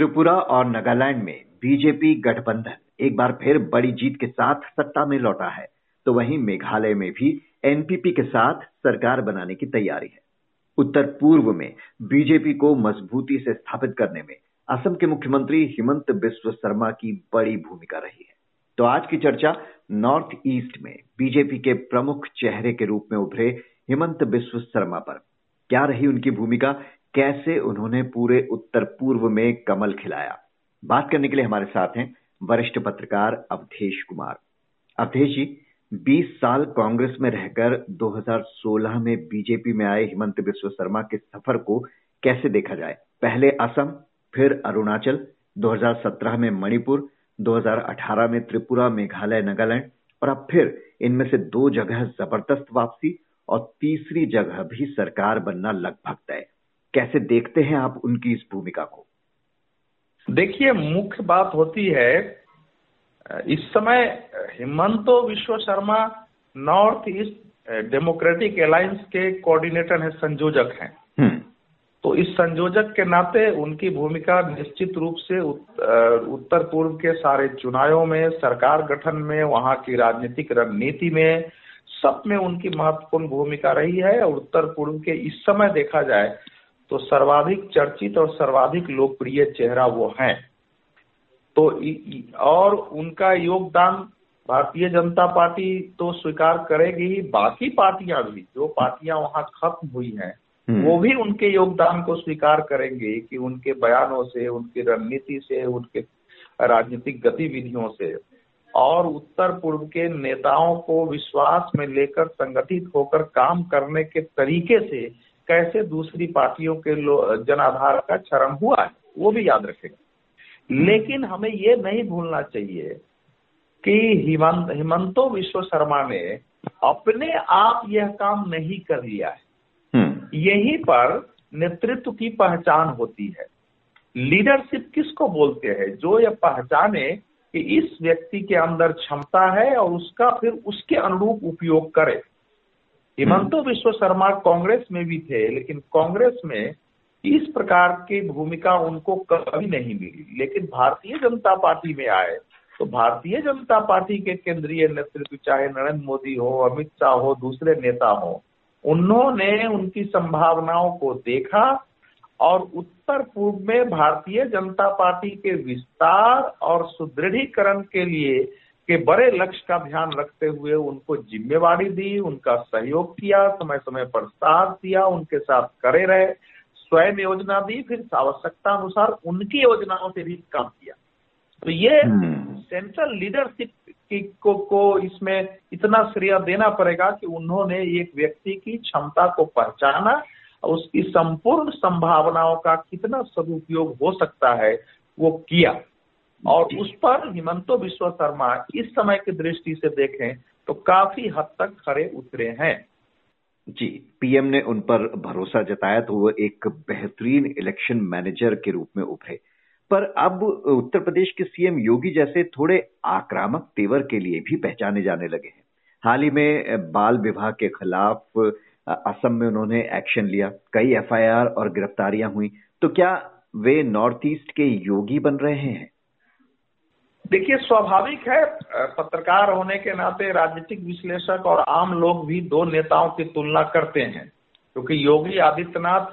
त्रिपुरा और नागालैंड में बीजेपी गठबंधन एक बार फिर बड़ी जीत के साथ सत्ता में लौटा है तो वहीं मेघालय में भी एनपीपी के साथ सरकार बनाने की तैयारी है। उत्तर पूर्व में बीजेपी को मजबूती से स्थापित करने में असम के मुख्यमंत्री हिमंत बिस्व शर्मा की बड़ी भूमिका रही है। तो आज की चर्चा नॉर्थ ईस्ट में बीजेपी के प्रमुख चेहरे के रूप में उभरे हिमंत बिस्व शर्मा पर। क्या रही उनकी भूमिका? कैसे उन्होंने पूरे उत्तर पूर्व में कमल खिलाया। बात करने के लिए हमारे साथ हैं वरिष्ठ पत्रकार अवधेश कुमार। अवधेश जी 20 साल कांग्रेस में रहकर 2016 में बीजेपी में आए हिमंत बिस्व शर्मा के सफ़र को कैसे देखा जाए? पहले असम, फिर अरुणाचल 2017 में मणिपुर 2018 में त्रिपुरा, मेघालय, नागालैंड और अब फिर इनमें से दो जगह ज़बरदस्त वापसी और तीसरी जगह भी सरकार बनना लगभग तय। कैसे देखते हैं आप उनकी इस भूमिका को? देखिए मुख्य बात होती है इस समय Himanta Biswa Sarma North East Democratic Alliance के कोऑर्डिनेटर हैं संयोजक हैं। हम्म। तो इस संयोजक के नाते उनकी भूमिका निश्चित रूप से उत्तर पूर्व के सारे चुनावों में सरकार गठन में वहाँ की राजनीतिक रणनीति में सब में उनकी महत्वपूर्ण भूमिका रही है। और उत्तर पूर्व के इस समय देखा जाए तो सर्वाधिक चर्चित और सर्वाधिक लोकप्रिय चेहरा वो हैं तो और उनका योगदान भारतीय जनता पार्टी तो स्वीकार करेगी ही बाकी पार्टियाँ भी जो पार्टियाँ वहाँ खत्म हुई हैं हम्म। वो भी उनके योगदान को स्वीकार करेंगे कि उनके बयानों से उनकी रणनीति से उनके राजनीतिक गतिविधियों से और उत्तर पूर्व के नेताओं को विश्वास में लेकर संगठित होकर काम करने के तरीके से कैसे दूसरी पार्टियों के जनाधार का चरण हुआ है वो भी याद रखेगा। लेकिन हमें ये नहीं भूलना चाहिए कि हिमंत हिमंतो विश्व शर्मा ने अपने आप यह काम नहीं कर लिया है। हम्म। यहीं पर नेतृत्व की पहचान होती है। लीडरशिप किसको बोलते हैं? जो यह पहचाने कि इस व्यक्ति के अंदर क्षमता है और उसका फिर उसके अनुरूप उपयोग करे। हिमंतो। विश्व शर्मा कांग्रेस में भी थे, लेकिन कांग्रेस में इस प्रकार की भूमिका उनको कभी नहीं मिली लेकिन भारतीय जनता पार्टी में आए तो भारतीय जनता पार्टी के केंद्रीय नेतृत्व, चाहे नरेंद्र मोदी हो, अमित शाह हो, दूसरे नेता हो, उन्होंने उनकी संभावनाओं को देखा और उत्तर पूर्व में भारतीय जनता पार्टी के विस्तार और सुदृढ़ीकरण के लिए के बड़े लक्ष्य का ध्यान रखते हुए उनको जिम्मेवारी दी उनका सहयोग किया समय समय पर साथ दिया उनके साथ करे रहे स्वयं योजना दी फिर आवश्यकता अनुसार उनकी योजनाओं से भी काम किया। तो ये सेंट्रल लीडरशिप की को, को इसमें इतना श्रेय देना पड़ेगा कि उन्होंने एक व्यक्ति की क्षमता को पहचाना और उसकी संपूर्ण संभावनाओं का कितना सदुपयोग हो सकता है वो किया। और उस पर हिमंतो विश्व शर्मा इस समय की दृष्टि से देखें तो काफ़ी हद तक खड़े उतरे हैं। जी, पीएम ने उन पर भरोसा जताया तो वो एक बेहतरीन इलेक्शन मैनेजर के रूप में उभरे। पर अब उत्तर प्रदेश के सीएम योगी जैसे थोड़े आक्रामक तेवर के लिए भी पहचाने जाने लगे हैं। हाल ही में बाल विवाह के खिलाफ असम में उन्होंने एक्शन लिया, कई एफआईआर और गिरफ्तारियाँ हुई। तो क्या वे नॉर्थ ईस्ट के योगी बन रहे हैं? देखिए, स्वाभाविक है पत्रकार होने के नाते राजनीतिक विश्लेषक और आम लोग भी दो नेताओं की तुलना करते हैं, क्योंकि योगी आदित्यनाथ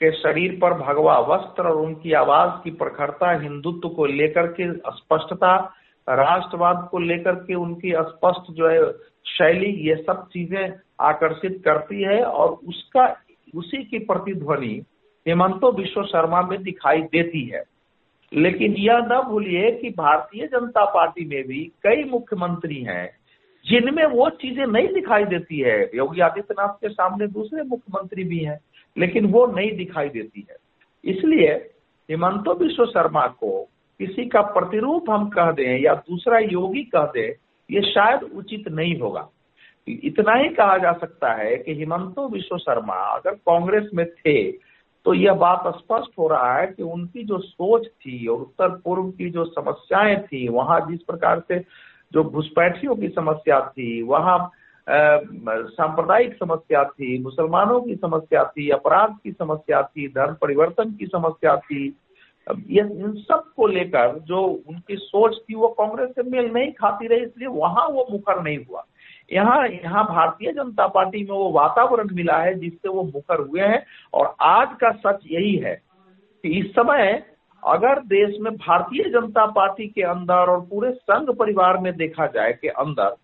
के शरीर पर भगवा वस्त्र और उनकी आवाज़ की प्रखरता, हिंदुत्व को लेकर के स्पष्टता, राष्ट्रवाद को लेकर के उनकी स्पष्ट जो है शैली, ये सब चीज़ें आकर्षित करती है और उसका, उसी की प्रतिध्वनि हेमंतो विश्व शर्मा में दिखाई देती है। लेकिन यह न भूलिए कि भारतीय जनता पार्टी में भी कई मुख्यमंत्री हैं, जिनमें वो चीज़ें नहीं दिखाई देती है। योगी आदित्यनाथ के सामने दूसरे मुख्यमंत्री भी हैं, लेकिन वो नहीं दिखाई देती है। इसलिए हिमंतो विश्व शर्मा को किसी का प्रतिरूप हम कह दें या दूसरा योगी कह दें, ये शायद उचित नहीं होगा। इतना ही कहा जा सकता है कि हिमंतो विश्व शर्मा अगर कांग्रेस में थे तो यह बात स्पष्ट हो रहा है कि उनकी जो सोच थी और उत्तर पूर्व की जो समस्याएँ थी, वहाँ जिस प्रकार से जो घुसपैठियों की समस्या थी, वहाँ सांप्रदायिक समस्या थी, मुसलमानों की समस्या थी, अपराध की समस्या थी, धर्म परिवर्तन की समस्या थी ये इन सबको लेकर जो उनकी सोच थी, वो कांग्रेस से मेल नहीं खाती रही, इसलिए वहाँ वो मुखर नहीं हुआ। यहाँ यहाँ भारतीय जनता पार्टी में वो वातावरण मिला है जिससे वो मुखर हुए हैं और आज का सच यही है कि इस समय अगर देश में भारतीय जनता पार्टी के अंदर और पूरे संघ परिवार में देखा जाए के अंदर,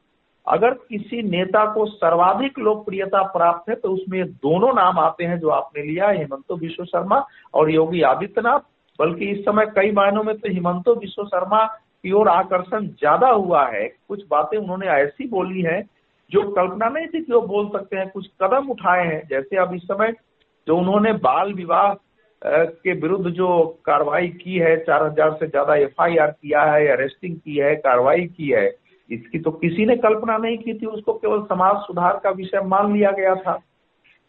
अगर किसी नेता को सर्वाधिक लोकप्रियता प्राप्त है तो उसमें दोनों नाम आते हैं जो आपने लिया, हेमंतो विश्व शर्मा और योगी आदित्यनाथ। बल्कि इस समय कई मायनों में तो हिमंतो विश्व शर्मा की ओर आकर्षण ज़्यादा हुआ है। कुछ बातें उन्होंने ऐसी बोली है जो कल्पना नहीं थी कि वो बोल सकते हैं कुछ कदम उठाए हैं। जैसे अब इस समय जो उन्होंने बाल विवाह के विरुद्ध जो कार्रवाई की है चार हज़ार से ज़्यादा एफआईआर किया है अरेस्टिंग की है कार्रवाई की है इसकी तो किसी ने कल्पना नहीं की थी। उसको केवल समाज सुधार का विषय मान लिया गया था।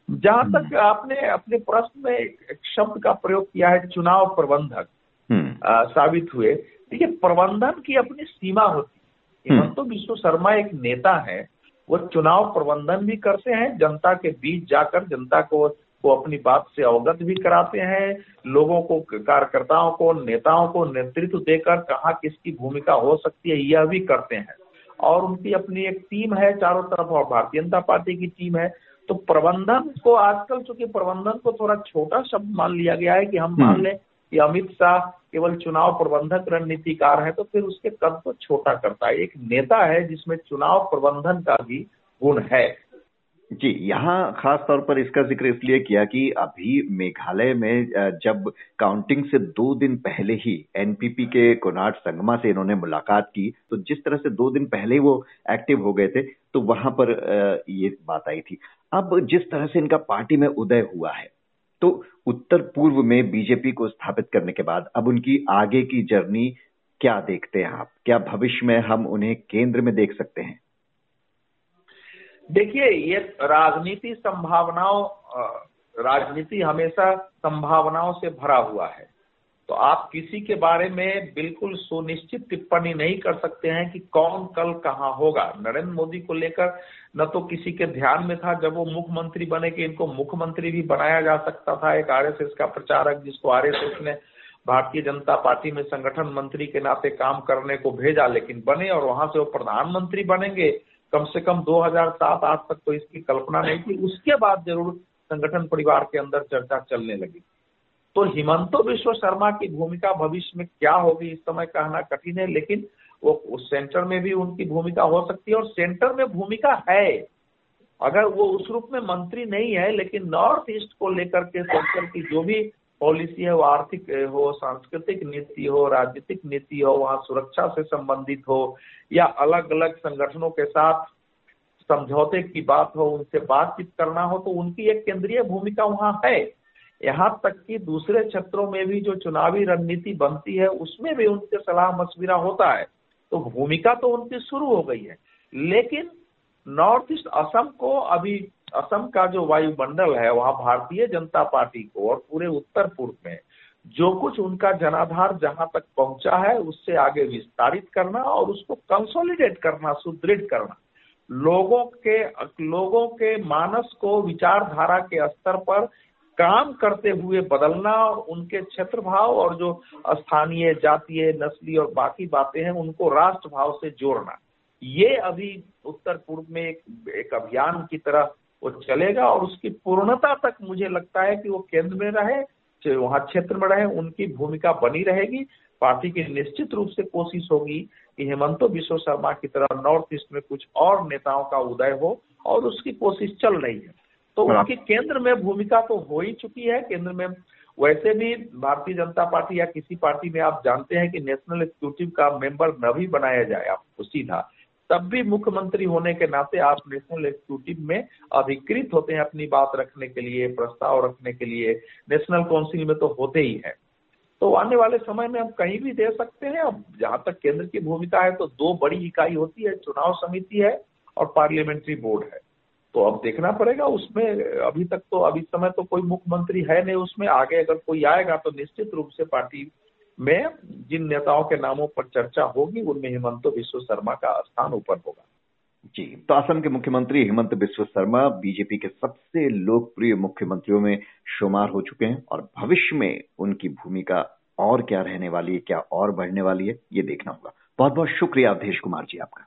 जहाँ हम्म। तक आपने अपने प्रश्न में एक शब्द का प्रयोग किया है चुनाव प्रबंधक हम्म। साबित हुए देखिए प्रबंधन की अपनी सीमा होती है। तो विश्व शर्मा एक नेता है वो चुनाव प्रबंधन भी करते हैं जनता के बीच जाकर जनता को को अपनी बात से अवगत भी कराते हैं लोगों को कार्यकर्ताओं को नेताओं को नेतृत्व देकर कहा किसकी भूमिका हो सकती है यह भी करते हैं और उनकी अपनी एक टीम है चारों तरफ़ और भारतीय जनता पार्टी की टीम है तो प्रबंधन को आजकल चूँकि प्रबंधन को थोड़ा छोटा शब्द मान लिया गया है कि हम मान हम्म। लें कि अमित शाह केवल चुनाव प्रबंधक रणनीतिकार है तो फिर उसके कद को छोटा करता है। एक नेता है जिसमें चुनाव प्रबंधन का भी गुण है। जी, यहाँ खास तौर पर इसका ज़िक्र इसलिए किया कि अभी मेघालय में जब काउंटिंग से दो दिन पहले ही एनपीपी के कोनाट संगमा से इन्होंने मुलाकात की तो जिस तरह से दो दिन पहले ही वो एक्टिव हो गए थे तो वहाँ पर ये बात आई थी। अब जिस तरह से इनका पार्टी में उदय हुआ है तो उत्तर पूर्व में बीजेपी को स्थापित करने के बाद अब उनकी आगे की जर्नी क्या देखते हैं आप? क्या भविष्य में हम उन्हें केंद्र में देख सकते हैं? देखिए, ये राजनीति संभावनाओं राजनीति हमेशा संभावनाओं से भरा हुआ है। तो आप किसी के बारे में बिल्कुल सुनिश्चित टिप्पणी नहीं कर सकते हैं कि कौन कल कहाँ होगा। नरेंद्र मोदी को लेकर न तो किसी के ध्यान में था, जब वो मुख्यमंत्री बने कि इनको मुख्यमंत्री भी बनाया जा सकता था। एक आरएसएस का प्रचारक जिसको आरएसएस ने भारतीय जनता पार्टी में संगठन मंत्री के नाते काम करने को भेजा, लेकिन बने और वहाँ से वो प्रधानमंत्री बनेंगे। कम से कम 2007 आज तक तो इसकी कल्पना नहीं थी। उसके बाद ज़रूर संगठन परिवार के अंदर चर्चा चलने लगी। तो हिमंतो विश्व शर्मा की भूमिका भविष्य में क्या होगी, इस समय कहना कठिन है, लेकिन वो उस सेंटर में भी उनकी भूमिका हो सकती है और सेंटर में भूमिका है। अगर वो उस रूप में मंत्री नहीं है, लेकिन नॉर्थ ईस्ट को लेकर के सेंटर की जो भी पॉलिसी है, वो आर्थिक हो, सांस्कृतिक नीति हो, राजनीतिक नीति हो, वहाँ सुरक्षा से संबंधित हो, या अलग अलग संगठनों के साथ समझौते की बात हो, उनसे बातचीत करना हो तो उनकी एक केंद्रीय भूमिका वहाँ है। यहाँ तक कि दूसरे क्षेत्रों में भी जो चुनावी रणनीति बनती है, उसमें भी उनके सलाह मशविरा होता है। तो भूमिका तो उनकी शुरू हो गई है। लेकिन नॉर्थ ईस्ट असम को अभी, असम का जो वायुमंडल है, वहाँ भारतीय जनता पार्टी को और पूरे उत्तर पूर्व में जो कुछ उनका जनाधार जहाँ तक पहुँचा है, उससे आगे विस्तारित करना और उसको कंसोलिडेट करना, सुदृढ़ करना, लोगों के लोगों के मानस को विचारधारा के स्तर पर काम करते हुए बदलना और उनके क्षेत्र भाव और जो स्थानीय जातीय नस्ली और बाकी बातें हैं उनको राष्ट्र भाव से जोड़ना। ये अभी उत्तर पूर्व में एक, एक अभियान की तरह वो चलेगा और उसकी पूर्णता तक मुझे लगता है कि वो केंद्र में रहे वहाँ क्षेत्र में रहे उनकी भूमिका बनी रहेगी। पार्टी की निश्चित रूप से कोशिश होगी कि हेमंतो विश्व शर्मा की तरह नॉर्थ ईस्ट में कुछ और नेताओं का उदय हो और उसकी कोशिश चल रही है। तो उनकी केंद्र में भूमिका तो हो ही चुकी है केंद्र में वैसे भी भारतीय जनता पार्टी या किसी पार्टी में आप जानते हैं कि नेशनल एग्जीक्यूटिव का मेंबर न भी बनाया जाए आपको सीधा। तब भी मुख्यमंत्री होने के नाते आप नेशनल एग्जीक्यूटिव में अधिकृत होते हैं अपनी बात रखने के लिए प्रस्ताव रखने के लिए। नेशनल काउंसिल में तो होते ही है। तो आने वाले समय में हम कहीं भी दे सकते हैं अब जहाँ तक केंद्र की भूमिका है तो दो बड़ी इकाई होती है चुनाव समिति है और पार्लियामेंट्री बोर्ड है। तो अब देखना पड़ेगा, उसमें अभी तक तो अभी समय तो कोई मुख्यमंत्री है नहीं उसमें, आगे अगर कोई आएगा तो निश्चित रूप से पार्टी में जिन नेताओं के नामों पर चर्चा होगी, उनमें हिमंत विश्व शर्मा का स्थान ऊपर होगा। जी तो असम के मुख्यमंत्री हेमंत बिश्व शर्मा बीजेपी के सबसे लोकप्रिय मुख्यमंत्रियों में शुमार हो चुके हैं और भविष्य में उनकी भूमिका और क्या रहने वाली है, क्या और बढ़ने वाली है, ये देखना होगा। बहुत बहुत शुक्रिया अवधेश कुमार जी आपका।